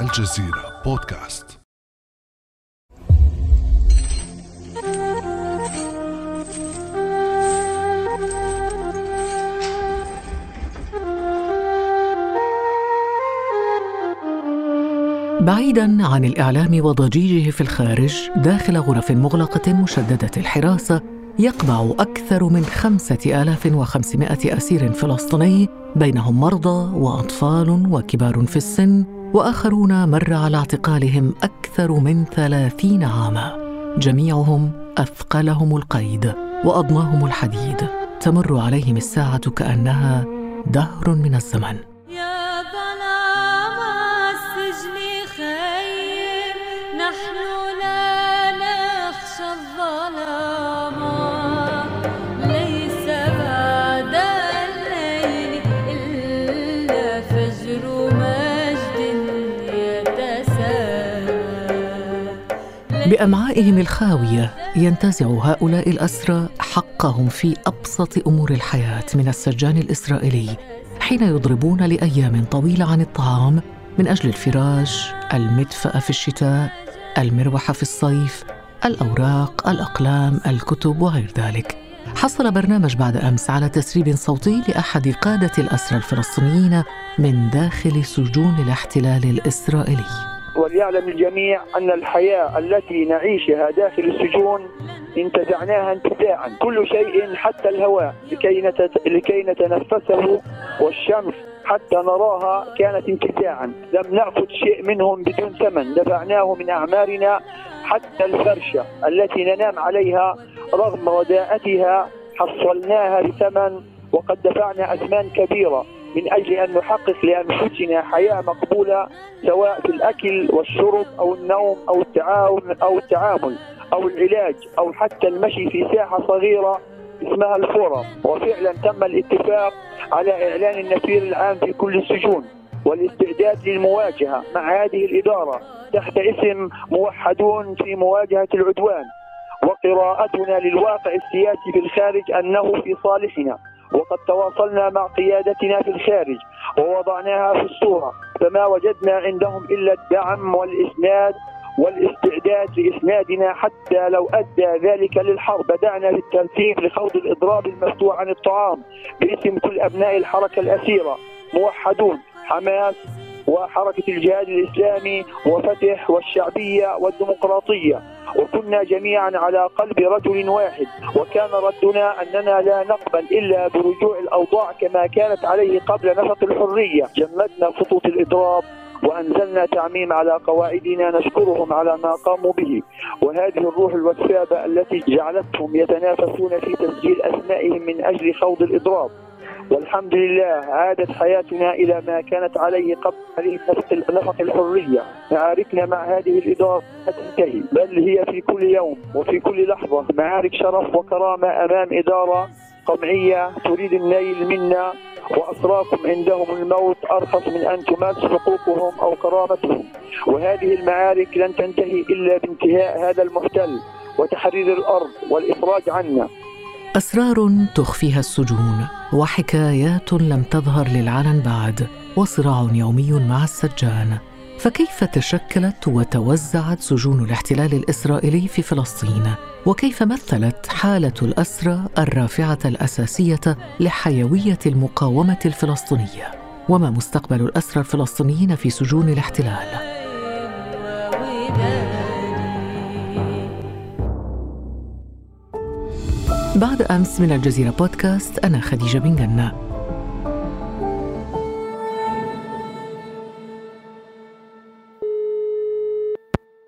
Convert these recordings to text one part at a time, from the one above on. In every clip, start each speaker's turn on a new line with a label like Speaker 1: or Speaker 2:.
Speaker 1: الجزيرة بودكاست.
Speaker 2: بعيدا عن الإعلام وضجيجه في الخارج داخل غرف مغلقة مشددة الحراسة يقبع أكثر من خمسة آلاف وخمسمائة أسير فلسطيني بينهم مرضى وأطفال وكبار في السن. وآخرون مر على اعتقالهم أكثر من ثلاثين عاما. جميعهم أثقلهم القيد واضناهم الحديد. تمر عليهم الساعة كأنها دهر من الزمن. بأمعائهم الخاوية ينتزع هؤلاء الأسرى حقهم في أبسط أمور الحياة من السجان الإسرائيلي حين يضربون لأيام طويلة عن الطعام من أجل الفراش المدفاه في الشتاء المروحه في الصيف الأوراق الأقلام الكتب وغير ذلك. حصل برنامج بعد أمس على تسريب صوتي لأحد قادة الأسرى الفلسطينيين من داخل سجون الاحتلال الإسرائيلي.
Speaker 3: وليعلم الجميع أن الحياة التي نعيشها داخل السجون انتزعناها انتزاعا. كل شيء حتى الهواء لكي, نتت... لكي نتنفسه والشمس حتى نراها كانت انتزاعا. لم نأخذ شيء منهم بدون ثمن. دفعناه من أعمارنا حتى الفرشة التي ننام عليها رغم وداءتها حصلناها بثمن وقد دفعنا أثمان كبيرة. من أجل أن نحقق لأنفسنا حياة مقبولة سواء في الأكل والشرب أو النوم أو التعاون أو التعامل أو العلاج أو حتى المشي في ساحة صغيرة اسمها الفورم. وفعلا تم الاتفاق على إعلان النفير العام في كل السجون والاستعداد للمواجهة مع هذه الإدارة تحت اسم موحدون في مواجهة العدوان. وقراءتنا للواقع السياسي في الخارج أنه في صالحنا. وقد تواصلنا مع قيادتنا في الخارج ووضعناها في الصورة فما وجدنا عندهم إلا الدعم والإسناد والاستعداد لإسنادنا حتى لو أدى ذلك للحرب. بدأنا الترتيب لخوض الإضراب المفتوح عن الطعام باسم كل أبناء الحركة الأسيرة. موحدون حماس وحركة الجهاد الإسلامي وفتح والشعبية والديمقراطية. وكنا جميعا على قلب رجل واحد وكان ردنا أننا لا نقبل إلا برجوع الأوضاع كما كانت عليه قبل نفق الحرية. جمدنا خطوط الإضراب وأنزلنا تعميم على قواعدنا نشكرهم على ما قاموا به. وهذه الروح الوسابة التي جعلتهم يتنافسون في تسجيل أسمائهم من أجل خوض الإضراب. والحمد لله عادت حياتنا إلى ما كانت عليه قبل نفق الحرية. معاركنا مع هذه الإدارة تنتهي بل هي في كل يوم وفي كل لحظة. معارك شرف وكرامة أمام إدارة قمعية تريد النيل منا وأسراكم عندهم الموت أرخص من أن تماس حقوقهم أو كرامتهم. وهذه المعارك لن تنتهي إلا بانتهاء هذا المحتل وتحرير الأرض والإخراج عنا.
Speaker 2: أسرار تخفيها السجون وحكايات لم تظهر للعلن بعد وصراع يومي مع السجان. فكيف تشكلت وتوزعت سجون الاحتلال الإسرائيلي في فلسطين؟ وكيف مثلت حالة الأسرى الرافعة الأساسية لحيوية المقاومة الفلسطينية؟ وما مستقبل الأسرى الفلسطينيين في سجون الاحتلال؟ بعد أمس من الجزيرة بودكاست أنا خديجة بن جنه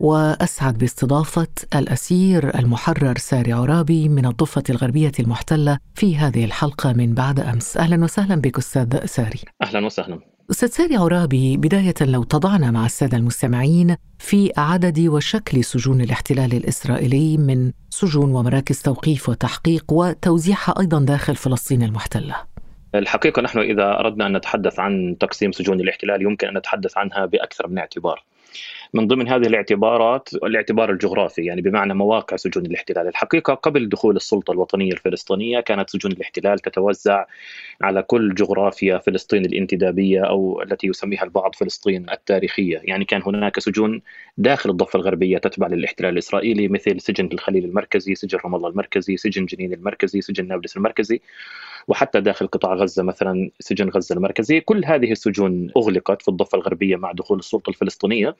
Speaker 2: وأسعد باستضافة الأسير المحرر ساري عرابي من الضفة الغربية المحتلة في هذه الحلقة من بعد أمس. أهلا وسهلا بك أستاذ ساري.
Speaker 4: أهلا وسهلا.
Speaker 2: أستاذ ساري عرابي بداية لو تضعنا مع السادة المستمعين في عدد وشكل سجون الاحتلال الإسرائيلي من سجون ومراكز توقيف وتحقيق وتوزيعها أيضا داخل فلسطين المحتلة.
Speaker 4: الحقيقة نحن إذا أردنا أن نتحدث عن تقسيم سجون الاحتلال يمكن أن نتحدث عنها بأكثر من اعتبار. من ضمن هذه الاعتبارات الاعتبار الجغرافي يعني بمعنى مواقع سجون الاحتلال. الحقيقة قبل دخول السلطة الوطنية الفلسطينية كانت سجون الاحتلال تتوزع على كل جغرافيا فلسطين الانتدابية أو التي يسميها البعض فلسطين التاريخية. يعني كان هناك سجون داخل الضفة الغربية تتبع للاحتلال الإسرائيلي مثل سجن الخليل المركزي سجن رام الله المركزي سجن جنين المركزي سجن نابلس المركزي وحتى داخل قطاع غزة مثلا سجن غزة المركزي. كل هذه السجون أغلقت في الضفة الغربية مع دخول السلطة الفلسطينية.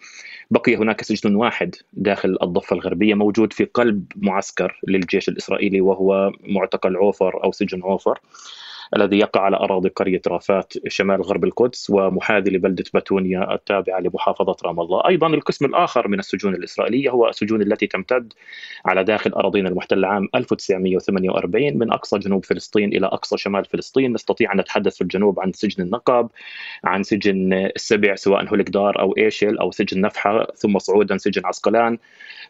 Speaker 4: بقي هناك سجن واحد داخل الضفة الغربية موجود في قلب معسكر للجيش الإسرائيلي وهو معتقل عوفر أو سجن عوفر. الذي يقع على أراضي قرية رافات شمال غرب القدس ومحاذي لبلدة باتونيا التابعة لمحافظة رام الله. أيضا القسم الآخر من السجون الإسرائيلية هو السجون التي تمتد على داخل أراضينا المحتلة عام 1948 من أقصى جنوب فلسطين إلى أقصى شمال فلسطين. نستطيع أن نتحدث في الجنوب عن سجن النقب عن سجن السبع سواء هولكدار أو إيشل أو سجن نفحة ثم صعودا سجن عسقلان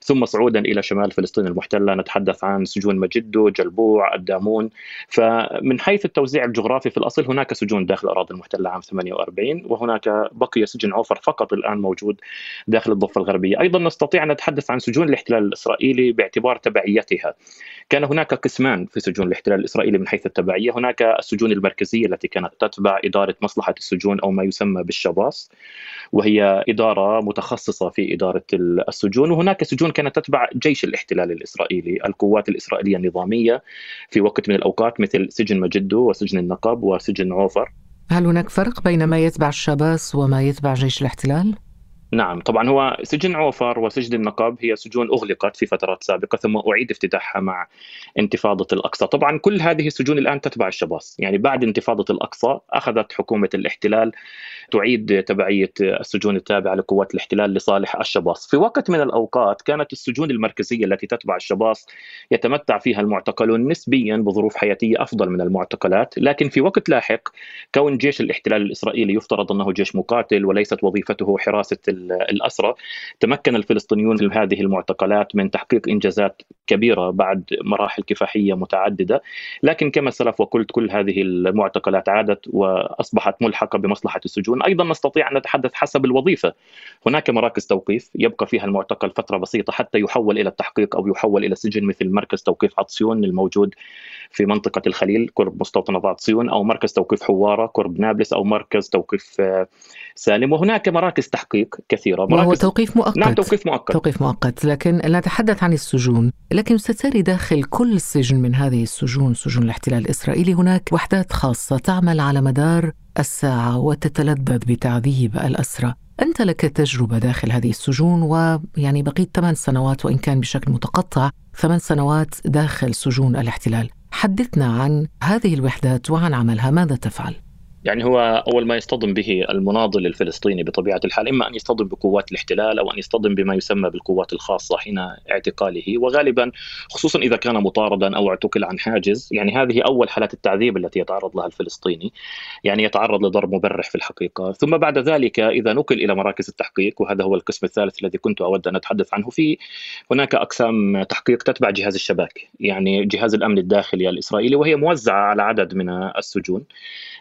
Speaker 4: ثم صعودا إلى شمال فلسطين المحتلة. نتحدث عن سجون مجدو، جلبوع، الدامون، فمن حيث التوزيع الجغرافي في الأصل. هناك سجون داخل الأراضي المحتلة عام 48 وهناك بقي سجن عوفر فقط الآن موجود داخل الضفة الغربية، أيضا نستطيع أن نتحدث عن سجون الاحتلال الإسرائيلي باعتبار تبعيتها. كان هناك قسمان في سجون الاحتلال الإسرائيلي من حيث التبعية، هناك السجون المركزية التي كانت تتبع إدارة مصلحة السجون أو ما يسمى بالشباص وهي إدارة متخصصة في إدارة السجون، وهناك سجون كانت تتبع جيش الاحتلال الإسرائيلي، القوات الإسرائيلية النظامية في وقت من الأوقات مثل سجن مجدو وسجن النقب وسجن عوفر.
Speaker 2: هل هناك فرق بين ما يتبع الشباس وما يتبع جيش الاحتلال؟
Speaker 4: نعم طبعا هو سجن عوفر وسجن النقب هي سجون أغلقت في فترات سابقة ثم أعيد افتتاحها مع انتفاضة الأقصى، طبعا كل هذه السجون الآن تتبع الشباص، يعني بعد انتفاضة الأقصى أخذت حكومة الاحتلال تعيد تبعية السجون التابعة لقوات الاحتلال لصالح الشباص، في وقت من الأوقات كانت السجون المركزية التي تتبع الشباص يتمتع فيها المعتقلون نسبيا بظروف حياتية أفضل من المعتقلات، لكن في وقت لاحق كون جيش الاحتلال الإسرائيلي يفترض أنه جيش مقاتل وليست وظيفته حراسة الأسرى تمكن الفلسطينيون في هذه المعتقلات من تحقيق إنجازات كبيرة بعد مراحل كفاحية متعددة. لكن كما سلف وقلت كل هذه المعتقلات عادت وأصبحت ملحقة بمصلحة السجون. أيضا نستطيع أن نتحدث حسب الوظيفة. هناك مراكز توقيف يبقى فيها المعتقل فترة بسيطة حتى يحول إلى التحقيق أو يحول إلى سجن مثل مركز توقيف عطسيون الموجود في منطقة الخليل قرب مستوطنة عطسيون أو مركز توقيف حوارة قرب نابلس أو مركز توقيف سالم. وهناك مراكز تحقيق كثيرة
Speaker 2: وهو توقيف مؤقت.
Speaker 4: نعم توقيف مؤقت.
Speaker 2: توقيف مؤقت. لكن نتحدث عن السجون. لكن ستري داخل كل سجن من هذه السجون سجون الاحتلال الإسرائيلي هناك وحدات خاصة تعمل على مدار الساعة وتتلذذ بتعذيب الأسرى. أنت لك تجربة داخل هذه السجون ويعني بقيت ثمان سنوات وإن كان بشكل متقطع ثمان سنوات داخل سجون الاحتلال. حدثنا عن هذه الوحدات وعن عملها. ماذا تفعل؟
Speaker 4: يعني هو أول ما يصطدم به المناضل الفلسطيني بطبيعة الحال إما أن يصطدم بقوات الاحتلال أو أن يصطدم بما يسمى بالقوات الخاصة حين اعتقاله. وغالبا خصوصا إذا كان مطاردا أو اعتقل عن حاجز يعني هذه أول حالات التعذيب التي يتعرض لها الفلسطيني يعني يتعرض لضرب مبرح في الحقيقة. ثم بعد ذلك إذا نقل إلى مراكز التحقيق وهذا هو القسم الثالث الذي كنت أود أن أتحدث عنه في هناك أقسام تحقيق تتبع جهاز الشباك يعني جهاز الأمن الداخلي الإسرائيلي وهي موزعة على عدد من السجون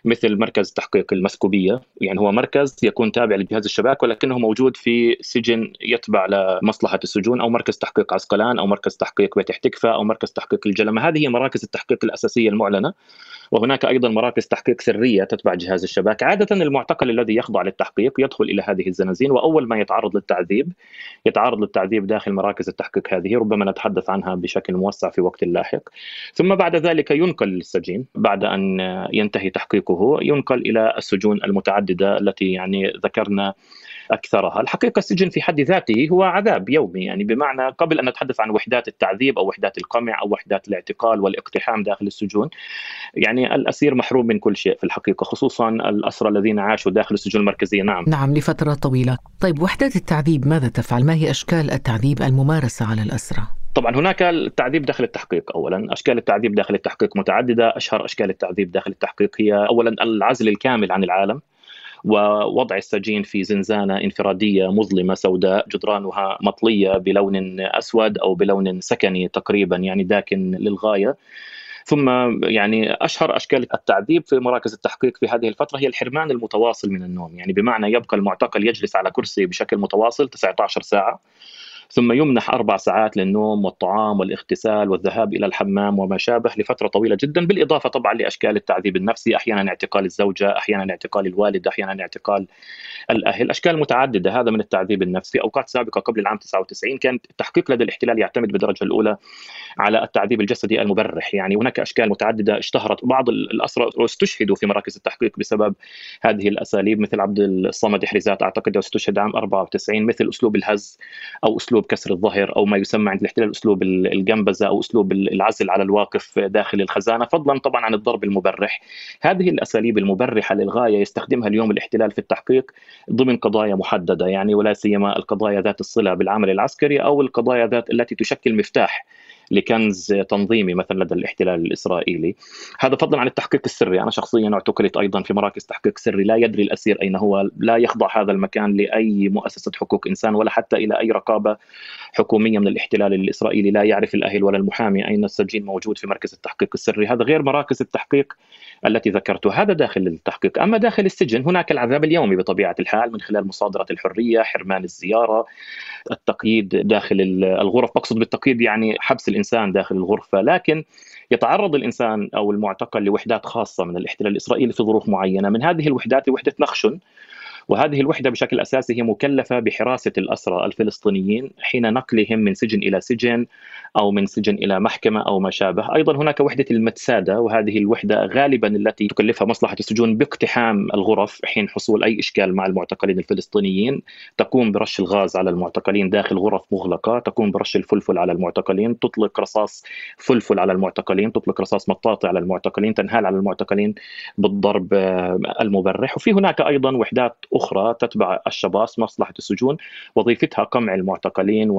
Speaker 4: مثل مركز تحقيق المسكوبية. يعني هو مركز يكون تابع لجهاز الشباك ولكنه موجود في سجن يتبع لمصلحة السجون أو مركز تحقيق عسقلان أو مركز تحقيق بيت احتكفى أو مركز تحقيق الجلمة. هذه هي مراكز التحقيق الأساسية المعلنة. وهناك أيضا مراكز تحقيق سرية تتبع جهاز الشباك. عادة المعتقل الذي يخضع للتحقيق يدخل إلى هذه الزنازين وأول ما يتعرض للتعذيب يتعرض للتعذيب داخل مراكز التحقيق هذه ربما نتحدث عنها بشكل موسع في وقت لاحق. ثم بعد ذلك ينقل للسجين. بعد أن ينتهي تحقيقه ينقل إلى السجون المتعددة التي يعني ذكرنا أكثرها، الحقيقة السجن في حد ذاته هو عذاب يومي يعني بمعنى قبل أن نتحدث عن وحدات التعذيب أو وحدات القمع أو وحدات الاعتقال والاقتحام داخل السجون، يعني الأسير محروم من كل شيء في الحقيقة خصوصا الأسرى الذين عاشوا داخل السجون المركزية نعم.
Speaker 2: نعم لفترات طويلة، طيب وحدات التعذيب ماذا تفعل؟ ما هي أشكال التعذيب الممارسة على الأسرى؟
Speaker 4: طبعا هناك التعذيب داخل التحقيق اولا أشكال التعذيب داخل التحقيق متعددة أشهر أشكال التعذيب داخل التحقيق هي اولا العزل الكامل عن العالم ووضع السجين في زنزانة انفرادية مظلمة سوداء جدرانها مطلية بلون أسود أو بلون سكني تقريبا يعني داكن للغاية. ثم يعني أشهر أشكال التعذيب في مراكز التحقيق في هذه الفترة هي الحرمان المتواصل من النوم يعني بمعنى يبقى المعتقل يجلس على كرسي بشكل متواصل 19 ساعة. ثم يمنح أربع ساعات للنوم والطعام والاغتسال والذهاب إلى الحمام وما شابه لفترة طويلة جدا بالإضافة طبعا لأشكال التعذيب النفسي أحيانا اعتقال الزوجة أحيانا اعتقال الوالد أحيانا اعتقال الأهل أشكال متعددة هذا من التعذيب النفسي. أوقات سابقة قبل العام 99 كان التحقيق لدى الاحتلال يعتمد بالدرجة الأولى على التعذيب الجسدي المبرح. يعني هناك أشكال متعددة اشتهرت. بعض الأسرى استشهدوا في مراكز التحقيق بسبب هذه الأساليب مثل عبد الصمد حريزات أعتقد أستشهد عام 94 مثل أسلوب الهز أو أسلوب كسر الظهر أو ما يسمى عند الاحتلال أسلوب الجنبزة أو أسلوب العزل على الواقف داخل الخزانة فضلا طبعا عن الضرب المبرح. هذه الأساليب المبرحة للغاية يستخدمها اليوم الاحتلال في التحقيق ضمن قضايا محددة يعني ولا سيما القضايا ذات الصلة بالعمل العسكري أو القضايا ذات التي تشكل مفتاح لكنز تنظيمي مثلا لدى الاحتلال الإسرائيلي. هذا فضلا عن التحقيق السري. أنا شخصيا أعتقلت أيضا في مراكز تحقيق سري. لا يدري الأسير أين هو. لا يخضع هذا المكان لأي مؤسسة حقوق إنسان ولا حتى إلى أي رقابة حكومية من الاحتلال الإسرائيلي لا يعرف الأهل ولا المحامي أين السجين موجود في مركز التحقيق السري؟ هذا غير مراكز التحقيق التي ذكرتها. هذا داخل التحقيق. أما داخل السجن هناك العذاب اليومي بطبيعة الحال من خلال مصادرة الحرية حرمان الزيارة التقييد داخل الغرف. بقصد بالتقييد يعني حبس الإنسان داخل الغرفة. لكن يتعرض الإنسان أو المعتقل لوحدات خاصة من الاحتلال الإسرائيلي في ظروف معينة. من هذه الوحدات وحدة نخشن وهذه الوحدة بشكل أساسي هي مكلفة بحراسة الأسرى الفلسطينيين حين نقلهم من سجن إلى سجن أو من سجن إلى محكمة أو ما شابه. أيضا هناك وحدة المتسادة وهذه الوحدة غالبا التي تكلفها مصلحة السجون باقتحام الغرف حين حصول أي إشكال مع المعتقلين الفلسطينيين. تقوم برش الغاز على المعتقلين داخل غرف مغلقة تقوم برش الفلفل على المعتقلين تطلق رصاص فلفل على المعتقلين تطلق رصاص مطاطي على المعتقلين تنهال على المعتقلين بالضرب آه، المبرح. وفي هناك أيضا وحدات أخرى تتبع الشباص مصلحة السجون وظيفتها قمع المعتقلين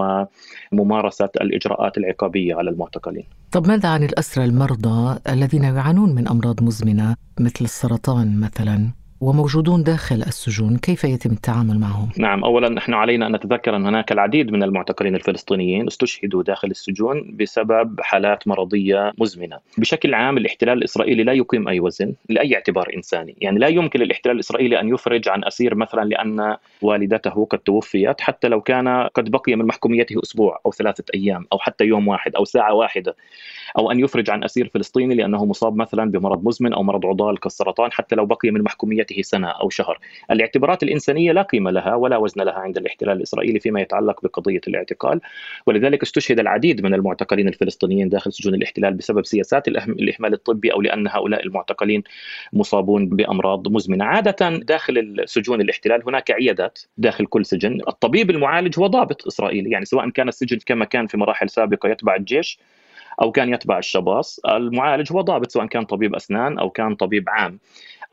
Speaker 4: وممارسة الإجراءات العقابية على المعتقلين.
Speaker 2: طب ماذا عن الأسرى المرضى الذين يعانون من أمراض مزمنة مثل السرطان مثلا؟ وموجودون داخل السجون كيف يتم التعامل معهم؟
Speaker 4: نعم أولا نحن علينا أن نتذكر أن هناك العديد من المعتقلين الفلسطينيين استشهدوا داخل السجون بسبب حالات مرضية مزمنة بشكل عام الاحتلال الإسرائيلي لا يقيم أي وزن لأي اعتبار إنساني يعني لا يمكن للاحتلال الإسرائيلي أن يفرج عن أسير مثلا لأن والدته قد توفيت حتى لو كان قد بقي من محكوميته أسبوع أو ثلاثة أيام أو حتى يوم واحد أو ساعة واحدة أو أن يفرج عن أسير فلسطيني لأنه مصاب مثلا بمرض مزمن أو مرض عضال كالسرطان حتى لو بقي من محكوميته سنة أو شهر. الاعتبارات الإنسانية لا قيمة لها ولا وزن لها عند الاحتلال الإسرائيلي فيما يتعلق بقضية الاعتقال ولذلك استشهد العديد من المعتقلين الفلسطينيين داخل سجون الاحتلال بسبب سياسات الإهمال الطبي أو لأن هؤلاء المعتقلين مصابون بأمراض مزمنة. عادة داخل سجون الاحتلال هناك عيادات داخل كل سجن، الطبيب المعالج هو ضابط إسرائيلي يعني سواء كان السجن كما كان في مراحل سابقة يتبع الجيش أو كان يتبع الشباص. المعالج هو ضابط سواء كان طبيب أسنان أو كان طبيب عام.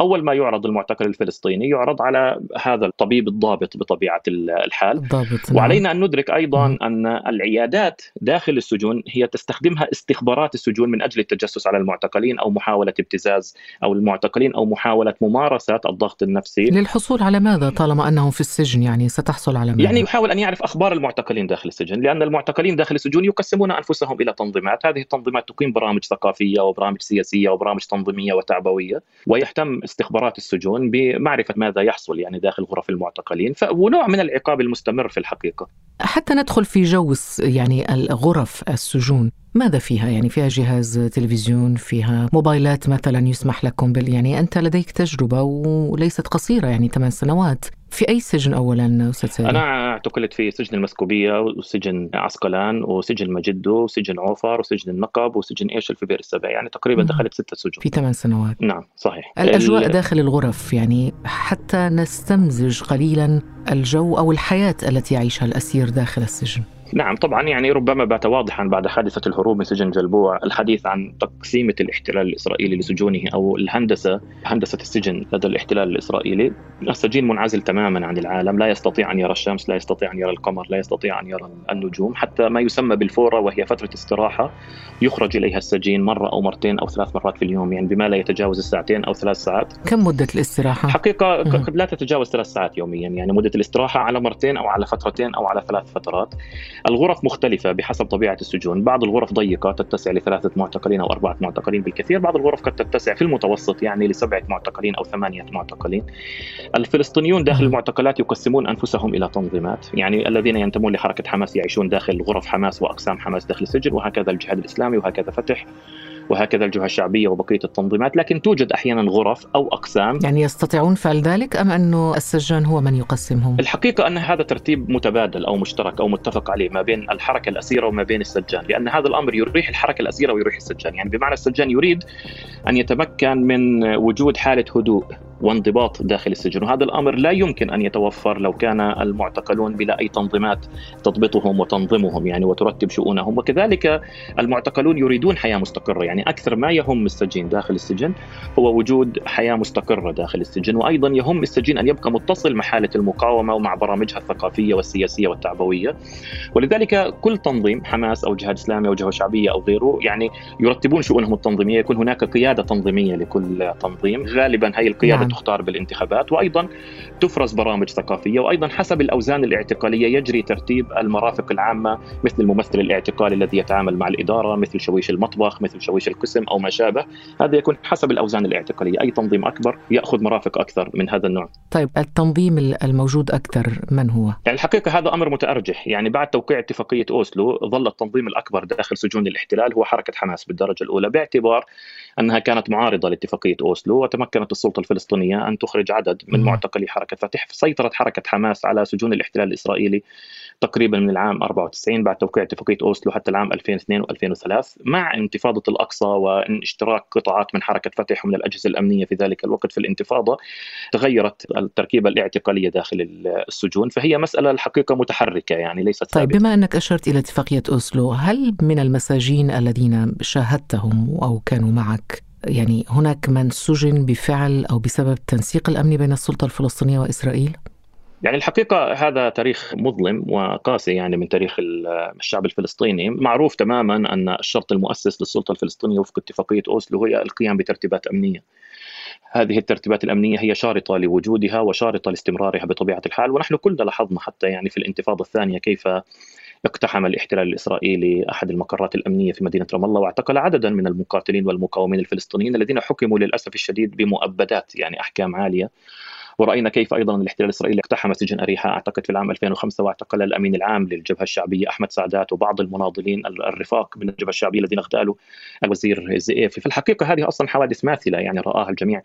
Speaker 4: أول ما يعرض المعتقل الفلسطيني يعرض على هذا الطبيب الضابط بطبيعة الحال. ضابط نعم. وعلينا أن ندرك أيضا أن العيادات داخل السجون هي تستخدمها استخبارات السجون من أجل التجسس على المعتقلين أو محاولة ابتزاز أو المعتقلين أو محاولة ممارسة الضغط النفسي.
Speaker 2: للحصول على ماذا طالما أنهم في السجن؟ يعني ستحصل على ماذا؟
Speaker 4: يعني يحاول أن يعرف أخبار المعتقلين داخل السجن لأن المعتقلين داخل السجون يقسمون أنفسهم إلى تنظيمات. هذه التنظيمات تقيم برامج ثقافية وبرامج سياسية وبرامج تنظيمية وتعبوية ويهتم استخبارات السجون بمعرفة ماذا يحصل يعني داخل غرف المعتقلين ونوع من العقاب المستمر في الحقيقة.
Speaker 2: حتى ندخل في جو يعني الغرف السجون ماذا فيها؟ يعني فيها جهاز تلفزيون فيها موبايلات مثلا يسمح لكم بال يعني أنت لديك تجربة وليست قصيرة يعني ثمان سنوات. في أي سجن أولا أستاذ؟
Speaker 4: أنا اعتقلت في سجن المسكوبية وسجن عسقلان وسجن مجدو وسجن عوفر وسجن النقب وسجن إيشل في بئر السبع يعني تقريبا مم. دخلت ستة سجون
Speaker 2: في ثمان سنوات
Speaker 4: نعم صحيح
Speaker 2: الأجواء ال... داخل الغرف يعني حتى نستمزج قليلا الجو أو الحياة التي يعيشها الأسير داخل السجن
Speaker 4: نعم طبعا يعني ربما بات واضحا بعد حادثة الهروب من سجن جلبوع الحديث عن تقسيمة الاحتلال الإسرائيلي لسجونه أو الهندسة هندسة السجن لدى الاحتلال الإسرائيلي. السجين منعزل تماما عن العالم لا يستطيع أن يرى الشمس لا يستطيع أن يرى القمر لا يستطيع أن يرى النجوم. حتى ما يسمى بالفورة وهي فترة استراحة يخرج إليها السجين مرة أو مرتين أو ثلاث مرات في اليوم يعني بما لا يتجاوز الساعتين أو ثلاث ساعات.
Speaker 2: كم مدة الاستراحة؟
Speaker 4: حقيقة لا تتجاوز ثلاث ساعات يوميا يعني مدة الاستراحة على مرتين أو على فترتين أو على ثلاث فترات. الغرف مختلفة بحسب طبيعة السجون. بعض الغرف ضيقة تتسع لثلاثة معتقلين أو أربعة معتقلين بالكثير. بعض الغرف قد تتسع في المتوسط يعني لسبعة معتقلين أو ثمانية معتقلين. الفلسطينيون داخل المعتقلات يقسمون أنفسهم إلى تنظيمات يعني الذين ينتمون لحركة حماس يعيشون داخل غرف حماس وأقسام حماس داخل السجن وهكذا الجهاد الإسلامي وهكذا فتح وهكذا الجهة الشعبية وبقية التنظيمات لكن توجد أحيانا غرف أو أقسام.
Speaker 2: يعني يستطيعون فعل ذلك أم أنه السجان هو من يقسمهم؟
Speaker 4: الحقيقة أن هذا ترتيب متبادل أو مشترك أو متفق عليه ما بين الحركة الأسيرة وما بين السجان لأن هذا الأمر يريح الحركة الأسيرة ويريح السجان. يعني بمعنى السجان يريد أن يتمكن من وجود حالة هدوء. وانضباط داخل السجن. وهذا الأمر لا يمكن أن يتوفر لو كان المعتقلون بلا أي تنظيمات تضبطهم وتنظمهم يعني وترتب شؤونهم. وكذلك المعتقلون يريدون حياة مستقرة. يعني أكثر ما يهم السجين داخل السجن هو وجود حياة مستقرة داخل السجن. وأيضا يهم السجين أن يبقى متصل مع حالة المقاومة ومع برامجها الثقافية والسياسية والتعبوية. ولذلك كل تنظيم حماس أو جهاد إسلامي أو جهة شعبية أو غيره يعني يرتبون شؤونهم التنظيمية. يكون هناك قيادة تنظيمية لكل تنظيم. غالبا هي القيادة نعم. تختار بالانتخابات وأيضا تفرز برامج ثقافية وأيضا حسب الأوزان الاعتقالية يجري ترتيب المرافق العامة مثل الممثل الاعتقالي الذي يتعامل مع الإدارة مثل شويش المطبخ مثل شويش القسم أو ما شابه. هذا يكون حسب الأوزان الاعتقالية. أي تنظيم أكبر يأخذ مرافق أكثر من هذا النوع.
Speaker 2: طيب التنظيم الموجود أكثر من هو؟
Speaker 4: يعني الحقيقة هذا أمر متأرجح. يعني بعد توقيع اتفاقية أوسلو ظل التنظيم الأكبر داخل سجون الاحتلال هو حركة حماس بالدرجة الأولى باعتبار أنها كانت معارضة لاتفاقية أوسلو وتمكنت السلطة الفلسطينية أن تخرج عدد من معتقلي حركة فتح سيطرت حركة حماس على سجون الاحتلال الإسرائيلي تقريبا من العام 94 بعد توقيع اتفاقية أوسلو حتى العام 2002 و2003 مع انتفاضة الأقصى واشتراك قطاعات من حركة فتح ومن الأجهزة الأمنية في ذلك الوقت في الانتفاضة تغيرت التركيبة الاعتقالية داخل السجون فهي مسألة الحقيقة متحركة يعني ليست
Speaker 2: طيب بما أنك أشرت إلى اتفاقية أوسلو هل من المساجين الذين شاهدتهم أو كانوا معك يعني هناك من سجن بفعل أو بسبب التنسيق الامني بين السلطة الفلسطينية وإسرائيل؟
Speaker 4: يعني الحقيقة هذا تاريخ مظلم وقاسي يعني من تاريخ الشعب الفلسطيني. معروف تماما أن الشرط المؤسس للسلطة الفلسطينية وفق اتفاقية أوسلو هي القيام بترتيبات أمنية. هذه الترتيبات الأمنية هي شارطة لوجودها وشارطة لاستمرارها بطبيعة الحال ونحن كلنا لاحظنا حتى يعني في الانتفاضة الثانية كيف اقتحم الاحتلال الإسرائيلي احد المقرات الأمنية في مدينة رام الله واعتقل عددا من المقاتلين والمقاومين الفلسطينيين الذين حكموا للأسف الشديد بمؤبدات يعني أحكام عالية. ورأينا كيف أيضا الاحتلال الإسرائيلي اقتحم سجن اريحا أعتقد في العام 2005 واعتقل الأمين العام للجبهة الشعبية أحمد سعدات وبعض المناضلين الرفاق من الجبهة الشعبية الذين اغتالوا الوزير الزئيفي في الحقيقة هذه أصلا حوادث ماثلة يعني رآها الجميع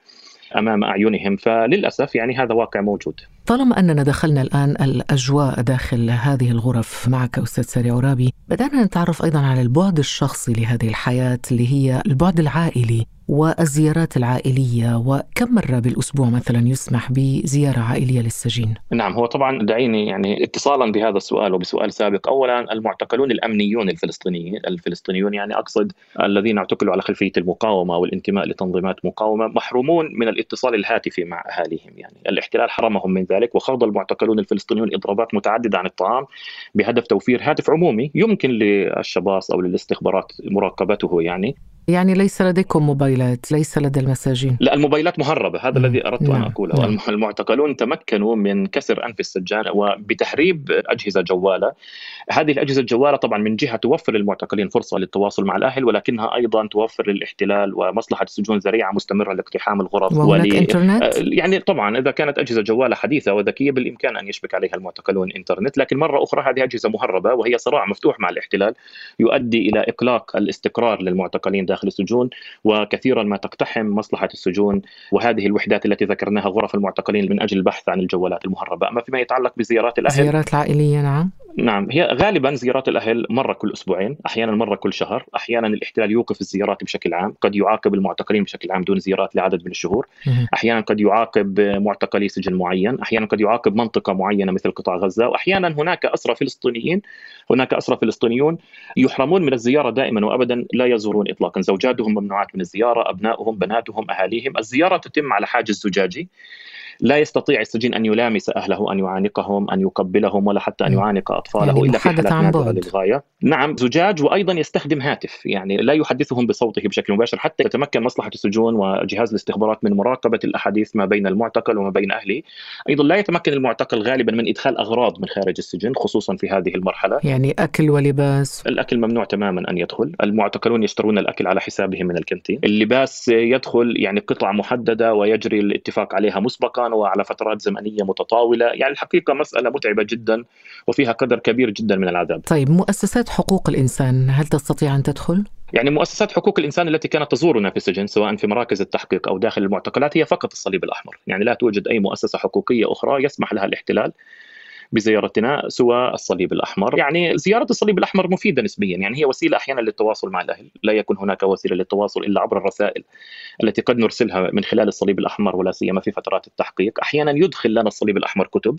Speaker 4: أمام أعينهم فللأسف يعني هذا واقع موجود.
Speaker 2: طالما أننا دخلنا الآن الأجواء داخل هذه الغرف معك أستاذ ساري عرابي بدأنا نتعرف أيضا على البعد الشخصي لهذه الحياة اللي هي البعد العائلي. والزيارات العائلية وكم مرة بالأسبوع مثلا يسمح بزيارة عائلية للسجين؟
Speaker 4: نعم هو طبعا دعيني يعني اتصالا بهذا السؤال وبسؤال سابق. أولا المعتقلون الأمنيين الفلسطينيين الفلسطينيون يعني أقصد الذين اعتقلوا على خلفية المقاومة والانتماء لتنظيمات مقاومة محرومون من الاتصال الهاتفي مع أهاليهم. يعني الاحتلال حرمهم من ذلك وخاض المعتقلون الفلسطينيون إضرابات متعددة عن الطعام بهدف توفير هاتف عمومي يمكن للشباص أو للاستخبارات مراقبته يعني.
Speaker 2: يعني ليس لديكم موبايلات ليس لدى المساجين
Speaker 4: لا الموبايلات مهربة هذا مم. الذي أردت نعم. أن أقوله نعم. المعتقلون تمكنوا من كسر أنف السجان وبتهريب أجهزة جوالة هذه الأجهزة الجوالة طبعا من جهة توفر للمعتقلين فرصة للتواصل مع الأهل ولكنها أيضا توفر للاحتلال ومصلحة السجون ذريعة مستمرة لاقتحام الغرف
Speaker 2: ولي إنترنت؟ آه،
Speaker 4: يعني طبعا إذا كانت أجهزة جوالة حديثة وذكية بالإمكان أن يشبك عليها المعتقلون إنترنت لكن مرة أخرى هذه أجهزة مهربة وهي صراع مفتوح مع الاحتلال يؤدي إلى إقلاق الاستقرار للمعتقلين داخل السجون وكثيرا ما تقتحم مصلحة السجون وهذه الوحدات التي ذكرناها غرف المعتقلين من أجل البحث عن الجوالات المهربة. أما فيما يتعلق بزيارات الأهل
Speaker 2: الزيارات العائلية نعم.
Speaker 4: نعم هي غالبا زيارات الأهل مرة كل أسبوعين، أحيانا مرة كل شهر، أحيانا الاحتلال يوقف الزيارات بشكل عام، قد يعاقب المعتقلين بشكل عام دون زيارات لعدد من الشهور، أحيانا قد يعاقب معتقلي سجن معين، أحيانا قد يعاقب منطقة معينة مثل قطاع غزة، واحيانا هناك أسرى فلسطينيين، هناك أسرى فلسطينيون يحرمون من الزيارة دائما وابدا لا يزورون اطلاقا، زوجاتهم ممنوعات من الزيارة، ابنائهم، بناتهم، أهاليهم، الزيارة تتم على حاجز زجاجي لا يستطيع السجين أن يلامس أهله أن يعانقهم أن يقبلهم ولا حتى أن يعانق أطفاله
Speaker 2: يعني
Speaker 4: إلا في حالات
Speaker 2: بعد.
Speaker 4: للغاية. نعم زجاج وأيضا يستخدم هاتف يعني لا يحدثهم بصوته بشكل مباشر حتى يتمكن مصلحة السجون وجهاز الاستخبارات من مراقبة الأحاديث ما بين المعتقل وما بين أهله. أيضا لا يتمكن المعتقل غالبا من إدخال أغراض من خارج السجن خصوصا في هذه المرحلة.
Speaker 2: يعني أكل ولباس.
Speaker 4: الأكل ممنوع تماما أن يدخل، المعتقلون يشترون الأكل على حسابهم من الكنتين، اللباس يدخل يعني قطع محددة ويجري الاتفاق عليها مسبقا. وعلى فترات زمنية متطاولة، يعني الحقيقة مسألة متعبة جدا وفيها قدر كبير جدا من العذاب.
Speaker 2: طيب مؤسسات حقوق الإنسان هل تستطيع أن تدخل؟
Speaker 4: يعني مؤسسات حقوق الإنسان التي كانت تزورنا في السجن سواء في مراكز التحقيق أو داخل المعتقلات هي فقط الصليب الأحمر، يعني لا توجد أي مؤسسة حقوقية أخرى يسمح لها الاحتلال بزيارتنا سوى الصليب الأحمر، يعني زيارة الصليب الأحمر مفيدة نسبيا، يعني هي وسيلة أحيانا للتواصل مع الأهل، لا يكون هناك وسيلة للتواصل إلا عبر الرسائل التي قد نرسلها من خلال الصليب الأحمر ولا سيما في فترات التحقيق، أحيانا يدخل لنا الصليب الأحمر كتب،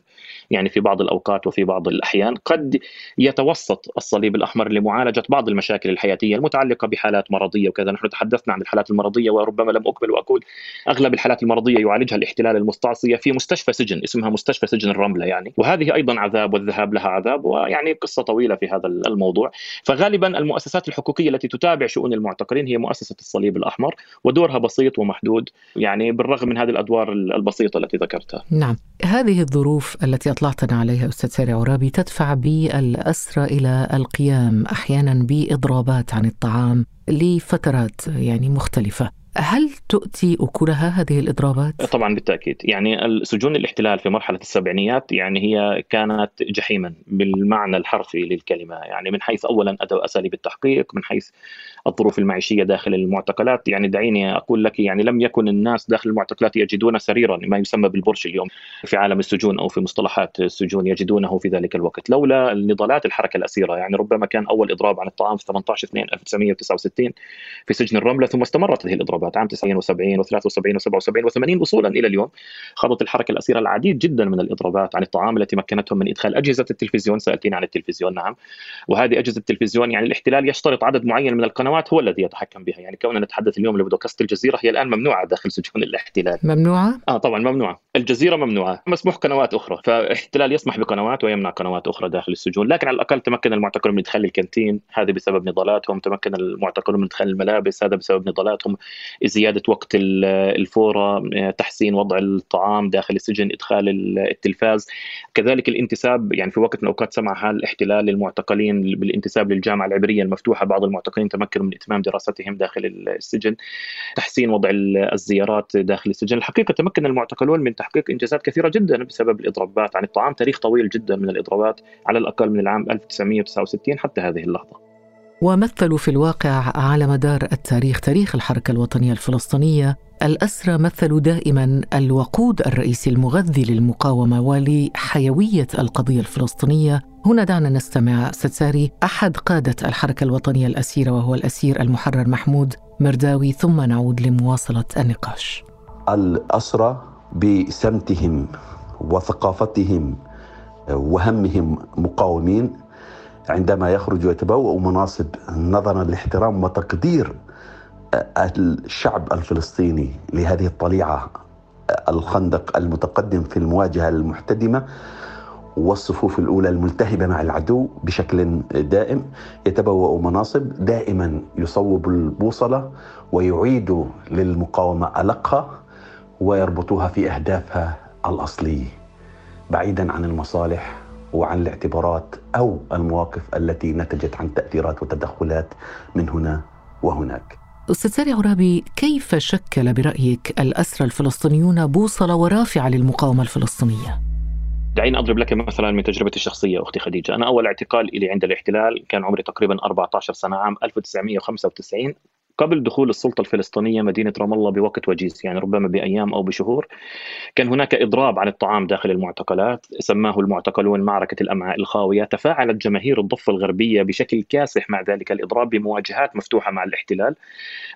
Speaker 4: يعني في بعض الأوقات وفي بعض الأحيان. قد يتوسط الصليب الأحمر لمعالجة بعض المشاكل الحياتية المتعلقة بحالات مرضية وكذا، نحن تحدثنا عن الحالات المرضية وربما لم اكمل وأقول أغلب الحالات المرضية يعالجها الاحتلال المستعصيه في مستشفى سجن اسمها مستشفى سجن الرملة يعني، وهذه أيضا عذاب والذهاب لها عذاب ويعني قصة طويلة في هذا الموضوع، فغالبا المؤسسات الحقوقية التي تتابع شؤون المعتقلين هي مؤسسة الصليب الأحمر ودورها بسيط ومحدود، يعني بالرغم من هذه الأدوار البسيطة التي ذكرتها.
Speaker 2: نعم. هذه الظروف التي أطلعتنا عليها أستاذ ساري عرابي تدفع بالأسرى إلى القيام أحيانا بإضرابات عن الطعام لفترات يعني مختلفة. هل تؤتي أكلها هذه الإضرابات؟
Speaker 4: طبعا بالتأكيد. يعني سجون الاحتلال في مرحلة السبعينيات يعني هي كانت جحيما بالمعنى الحرفي للكلمة. يعني من حيث اولا أدو أساليب التحقيق من حيث الظروف المعيشية داخل المعتقلات. يعني دعيني أقول لك يعني لم يكن الناس داخل المعتقلات يجدون سريرا ما يسمى بالبرش اليوم في عالم السجون أو في مصطلحات السجون يجدونه في ذلك الوقت. لولا نضالات الحركة الأسيرة يعني ربما كان أول إضراب عن الطعام في 18 2 1969 في سجن الرملة ثم استمرت هذه الاضرابات عام 79 و73 و77 و80 وصولا إلى اليوم. خاضت الحركة الأسيرة العديد جدا من الإضرابات عن الطعام التي مكنتهم من إدخال أجهزة التلفزيون. سالتين عن التلفزيون نعم. وهذه أجهزة التلفزيون يعني الاحتلال يشترط عدد معين من القنوات هو الذي يتحكم بها. يعني كوننا نتحدث اليوم لبودكاست الجزيرة هي الآن ممنوعة داخل سجون الاحتلال.
Speaker 2: ممنوعة؟
Speaker 4: آه طبعا ممنوعة. الجزيرة ممنوعة مسموح قنوات أخرى فاحتلال يسمح بقنوات ويمنع قنوات أخرى داخل السجون لكن على الأقل تمكن المعتقلون من ادخال الكانتين هذا بسبب نضالاتهم تمكن المعتقلون من ادخال الملابس هذا بسبب نضالاتهم زيادة وقت ال- الفورة تحسين وضع الطعام داخل السجن إدخال التلفاز كذلك الانتساب يعني في وقت من الأوقات سمح الاحتلال للمعتقلين بالانتساب للجامعة العبرية المفتوحة بعض المعتقلين تمكنوا من إتمام دراستهم داخل السجن تحسين وضع الزيارات داخل السجن الحقيقة تمكن المعتقلون من تحقيق إنجازات كثيرة جدا بسبب الإضرابات. عن الطعام تاريخ طويل جدا من الإضرابات على الأقل من العام 1969 حتى هذه اللحظة.
Speaker 2: ومثلوا في الواقع على مدار التاريخ تاريخ الحركة الوطنية الفلسطينية الأسرى مثلوا دائما الوقود الرئيسي المغذي للمقاومة ولحيوية القضية الفلسطينية. هنا دعنا نستمع أستاذ ساري أحد قادة الحركة الوطنية الأسيرة وهو الأسير المحرر محمود مرداوي ثم نعود لمواصلة النقاش.
Speaker 5: الأسرى بسمتهم وثقافتهم وهمهم مقاومين عندما يخرج ويتبوأ مناصب نظرا لاحترام وتقدير الشعب الفلسطيني لهذه الطليعة الخندق المتقدم في المواجهة المحتدمة والصفوف الأولى الملتهبة مع العدو بشكل دائم. يتبوأ مناصب دائما يصوب البوصلة ويعيد للمقاومة ألقها ويربطوها في أهدافها الأصلية بعيدا عن المصالح وعن الاعتبارات أو المواقف التي نتجت عن تأثيرات وتدخلات من هنا وهناك.
Speaker 2: أستاذ ساري عرابي كيف شكل برأيك الأسرى الفلسطينيون بوصلة ورافعة للمقاومة الفلسطينية؟
Speaker 4: دعيني أضرب لك مثلا من تجربتي الشخصية أختي خديجة، أنا أول اعتقال لي عند الاحتلال كان عمري تقريبا 14 سنة عام 1995 قبل دخول السلطة الفلسطينية مدينة رام الله بوقت وجيز يعني ربما بأيام أو بشهور كان هناك إضراب عن الطعام داخل المعتقلات سماه المعتقلون معركة الأمعاء الخاوية تفاعلت جماهير الضفة الغربية بشكل كاسح مع ذلك الإضراب بمواجهات مفتوحة مع الاحتلال.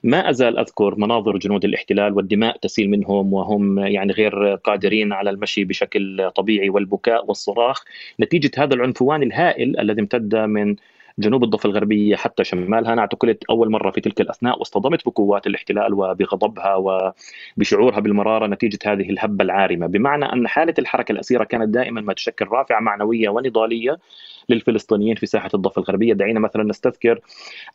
Speaker 4: ما أزال أذكر مناظر جنود الاحتلال والدماء تسيل منهم وهم يعني غير قادرين على المشي بشكل طبيعي والبكاء والصراخ. نتيجة هذا العنفوان الهائل الذي امتد من جنوب الضفة الغربية حتى شمالها. أنا اعتقلت أول مرة في تلك الأثناء واصطدمت بقوات الاحتلال وبغضبها وبشعورها بالمرارة نتيجة هذه الهبة العارمة. بمعنى أن حالة الحركة الأسيرة كانت دائما ما تشكل رافعة معنوية ونضالية للفلسطينيين في ساحة الضفة الغربية، دعينا مثلا نستذكر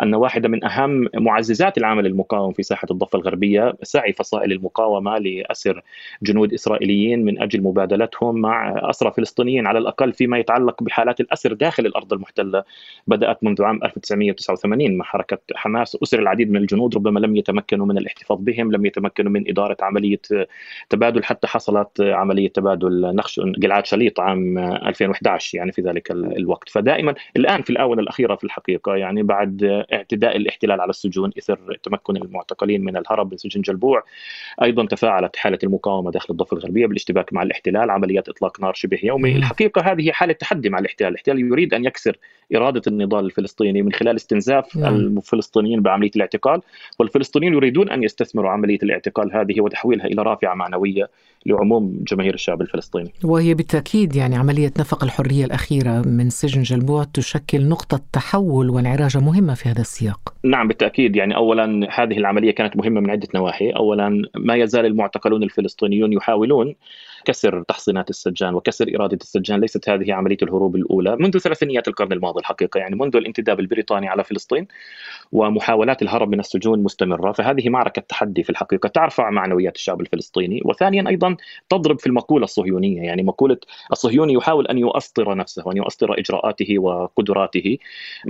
Speaker 4: أن واحدة من أهم معززات العمل المقاوم في ساحة الضفة الغربية سعي فصائل المقاومة لأسر جنود إسرائيليين من أجل مبادلتهم مع أسرى فلسطينيين على الأقل فيما يتعلق بحالات الأسر داخل الأرض المحتلة بدأت منذ عام 1989 مع حركة حماس. أسر العديد من الجنود ربما لم يتمكنوا من الاحتفاظ بهم، لم يتمكنوا من إدارة عملية تبادل. حتى حصلت عملية تبادل نخش جلعاد شليط عام 2011 يعني في ذلك الوقت. الوقت. فدائما الآن في الآونة الأخيرة في الحقيقة يعني بعد اعتداء الاحتلال على السجون إثر تمكن المعتقلين من الهرب من سجن جلبوع. أيضا تفاعلت حالة المقاومة داخل الضفة الغربية بالاشتباك مع الاحتلال عمليات إطلاق نار شبه يومي. الحقيقة هذه حالة تحدي مع الاحتلال. الاحتلال يريد أن يكسر إرادة النضال الفلسطيني من خلال استنزاف. الفلسطينيين بعملية الاعتقال والفلسطينيين يريدون أن يستثمروا عملية الاعتقال هذه وتحويلها إلى رافعة معنوية لعموم جماهير الشعب الفلسطيني.
Speaker 2: وهي بالتأكيد يعني عملية نفق الحرية الأخيرة من سجن جلبوع تشكل نقطة تحول وانعراجة مهمة في هذا السياق.
Speaker 4: نعم بالتأكيد. يعني أولا هذه العملية كانت مهمة من عدة نواحي. أولا ما يزال المعتقلون الفلسطينيون يحاولون كسر تحصينات السجان وكسر إرادة السجان ليست هذه عملية الهروب الأولى. منذ ثلاثينيات القرن الماضي الحقيقة يعني منذ الانتداب البريطاني على فلسطين ومحاولات الهرب من السجون مستمرة فهذه معركة تحدي في الحقيقة ترفع معنويات الشعب الفلسطيني. وثانيا أيضا تضرب في المقولة الصهيونية يعني مقولة الصهيوني يحاول أن يؤسطر نفسه وأن يؤسطر إجراءاته وقدراته.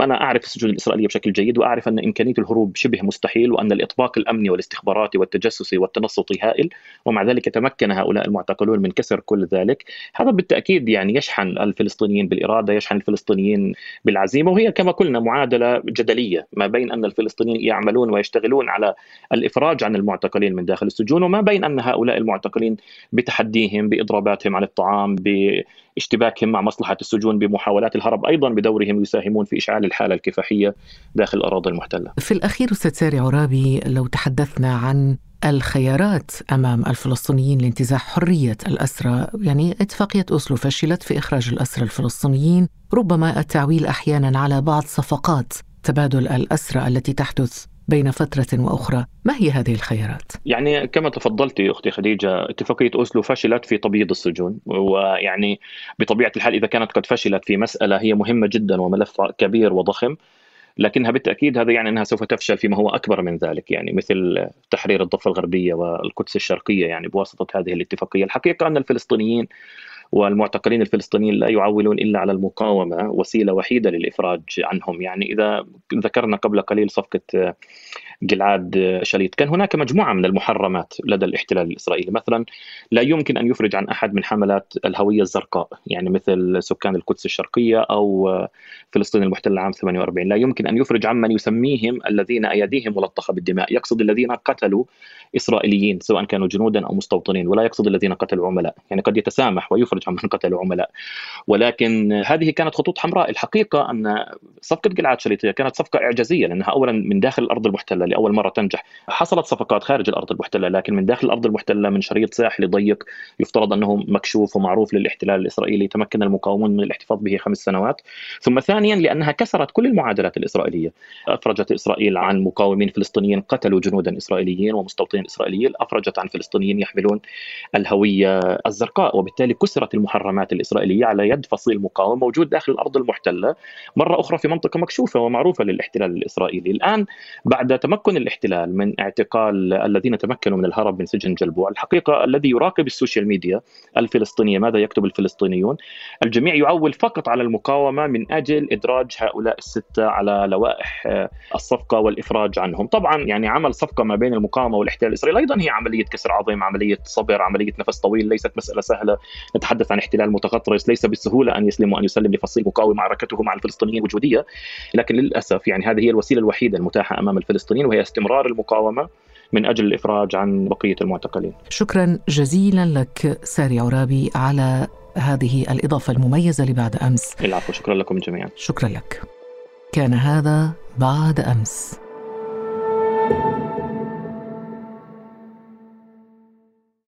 Speaker 4: أنا أعرف السجون الإسرائيلية بشكل جيد وأعرف أن إمكانية الهروب شبه مستحيل وأن الإطباق الأمني والاستخباراتي والتجسسي والتنصتي هائل ومع ذلك تمكن هؤلاء المعتقلون من كسر كل ذلك. هذا بالتأكيد يعني يشحن الفلسطينيين بالإرادة يشحن الفلسطينيين بالعزيمة وهي كما قلنا معادلة جدلية ما بين أن الفلسطينيين يعملون ويشتغلون على الإفراج عن المعتقلين من داخل السجون وما بين أن هؤلاء المعتقلين بتحديهم بإضراباتهم عن الطعام باشتباكهم مع مصلحة السجون بمحاولات الهرب أيضا بدورهم يساهمون في إشعال الحالة الكفاحية داخل الأراضي المحتلة.
Speaker 2: في الأخير أستاذ ساري عرابي لو تحدثنا عن الخيارات أمام الفلسطينيين لانتزاع حرية الأسرى، يعني اتفاقية أوسلو فشلت في إخراج الأسرى الفلسطينيين، ربما التعويل أحيانا على بعض صفقات تبادل الأسرى التي تحدث بين فترة وأخرى ما هي هذه الخيارات؟
Speaker 4: يعني كما تفضلت أختي خديجة اتفاقية أوسلو فشلت في تبييض السجون ويعني بطبيعة الحال إذا كانت قد فشلت في مسألة هي مهمة جدا وملف كبير وضخم لكنها بالتأكيد هذا يعني أنها سوف تفشل فيما هو أكبر من ذلك يعني مثل تحرير الضفة الغربية والقدس الشرقية يعني بواسطة هذه الاتفاقية، الحقيقة أن الفلسطينيين والمعتقلين الفلسطينيين لا يعولون إلا على المقاومة وسيلة وحيدة للإفراج عنهم، يعني إذا ذكرنا قبل قليل صفقة جلعاد شليط كان هناك مجموعة من المحرمات لدى الاحتلال الإسرائيلي. مثلا لا يمكن أن يفرج عن أحد من حملات الهوية الزرقاء يعني مثل سكان القدس الشرقية أو فلسطين المحتلة عام 48 لا يمكن أن يفرج عن من يسميهم الذين أيديهم ملطخة بالدماء. يقصد الذين قتلوا إسرائيليين سواء كانوا جنودا أو مستوطنين ولا يقصد الذين قتلوا عملاء. يعني قد يتسامح ويفرج عن من قتلوا عملاء ولكن هذه كانت خطوط حمراء. الحقيقة أن صفقة جلعاد شليطية كانت صفقة إعجازية لأنها أولا من داخل الأرض المحتلة لأول مرة تنجح. حصلت صفقات خارج الأرض المحتلة لكن من داخل الأرض المحتلة من شريط ساحلي ضيق يفترض أنه مكشوف ومعروف للاحتلال الإسرائيلي. تمكن المقاومون من الاحتفاظ به خمس سنوات. ثم ثانيا لأنها كسرت كل المعادلات الإسرائيلية. أفرجت إسرائيل عن مقاومين فلسطينيين قتلوا جنودا إسرائيليين ومستوطنين إسرائيليين. أفرجت عن فلسطينيين يحملون الهوية الزرقاء وبالتالي كسرت المحرمات الإسرائيلية على يد فصيل مقاوم موجود داخل الأرض المحتلة مرة أخرى في منطقة مكشوفة ومعروفة للاحتلال الإسرائيلي. الآن بعد تمكن الاحتلال من اعتقال الذين تمكنوا من الهرب من سجن جلبوع الحقيقة الذي يراقب ال social media الفلسطينية ماذا يكتب الفلسطينيون؟ الجميع يعول فقط على المقاومة من أجل إدراج هؤلاء الستة على لوائح الصفقة والإفراج عنهم. طبعا يعني عمل صفقة ما بين المقاومة والاحتلال الإسرائيلي أيضا هي عملية كسر عظيم عملية صبر عملية نفس طويل ليست مسألة سهلة. نتحدث عن احتلال متغطرس ليس بالسهولة أن يسلم وأن يسلم لفصيل مقاوم معركته مع الفلسطينيين وجودية لكن للأسف يعني هذه هي الوسيلة الوحيدة المتاحة أمام الفلسطينيين وهي استمرار المقاومة من أجل الإفراج عن بقية المعتقلين.
Speaker 2: شكرا جزيلا لك ساري عرابي على هذه الإضافة المميزة لبعد أمس.
Speaker 4: العفو شكرا لكم جميعا.
Speaker 2: شكرا لك. كان هذا بعد أمس.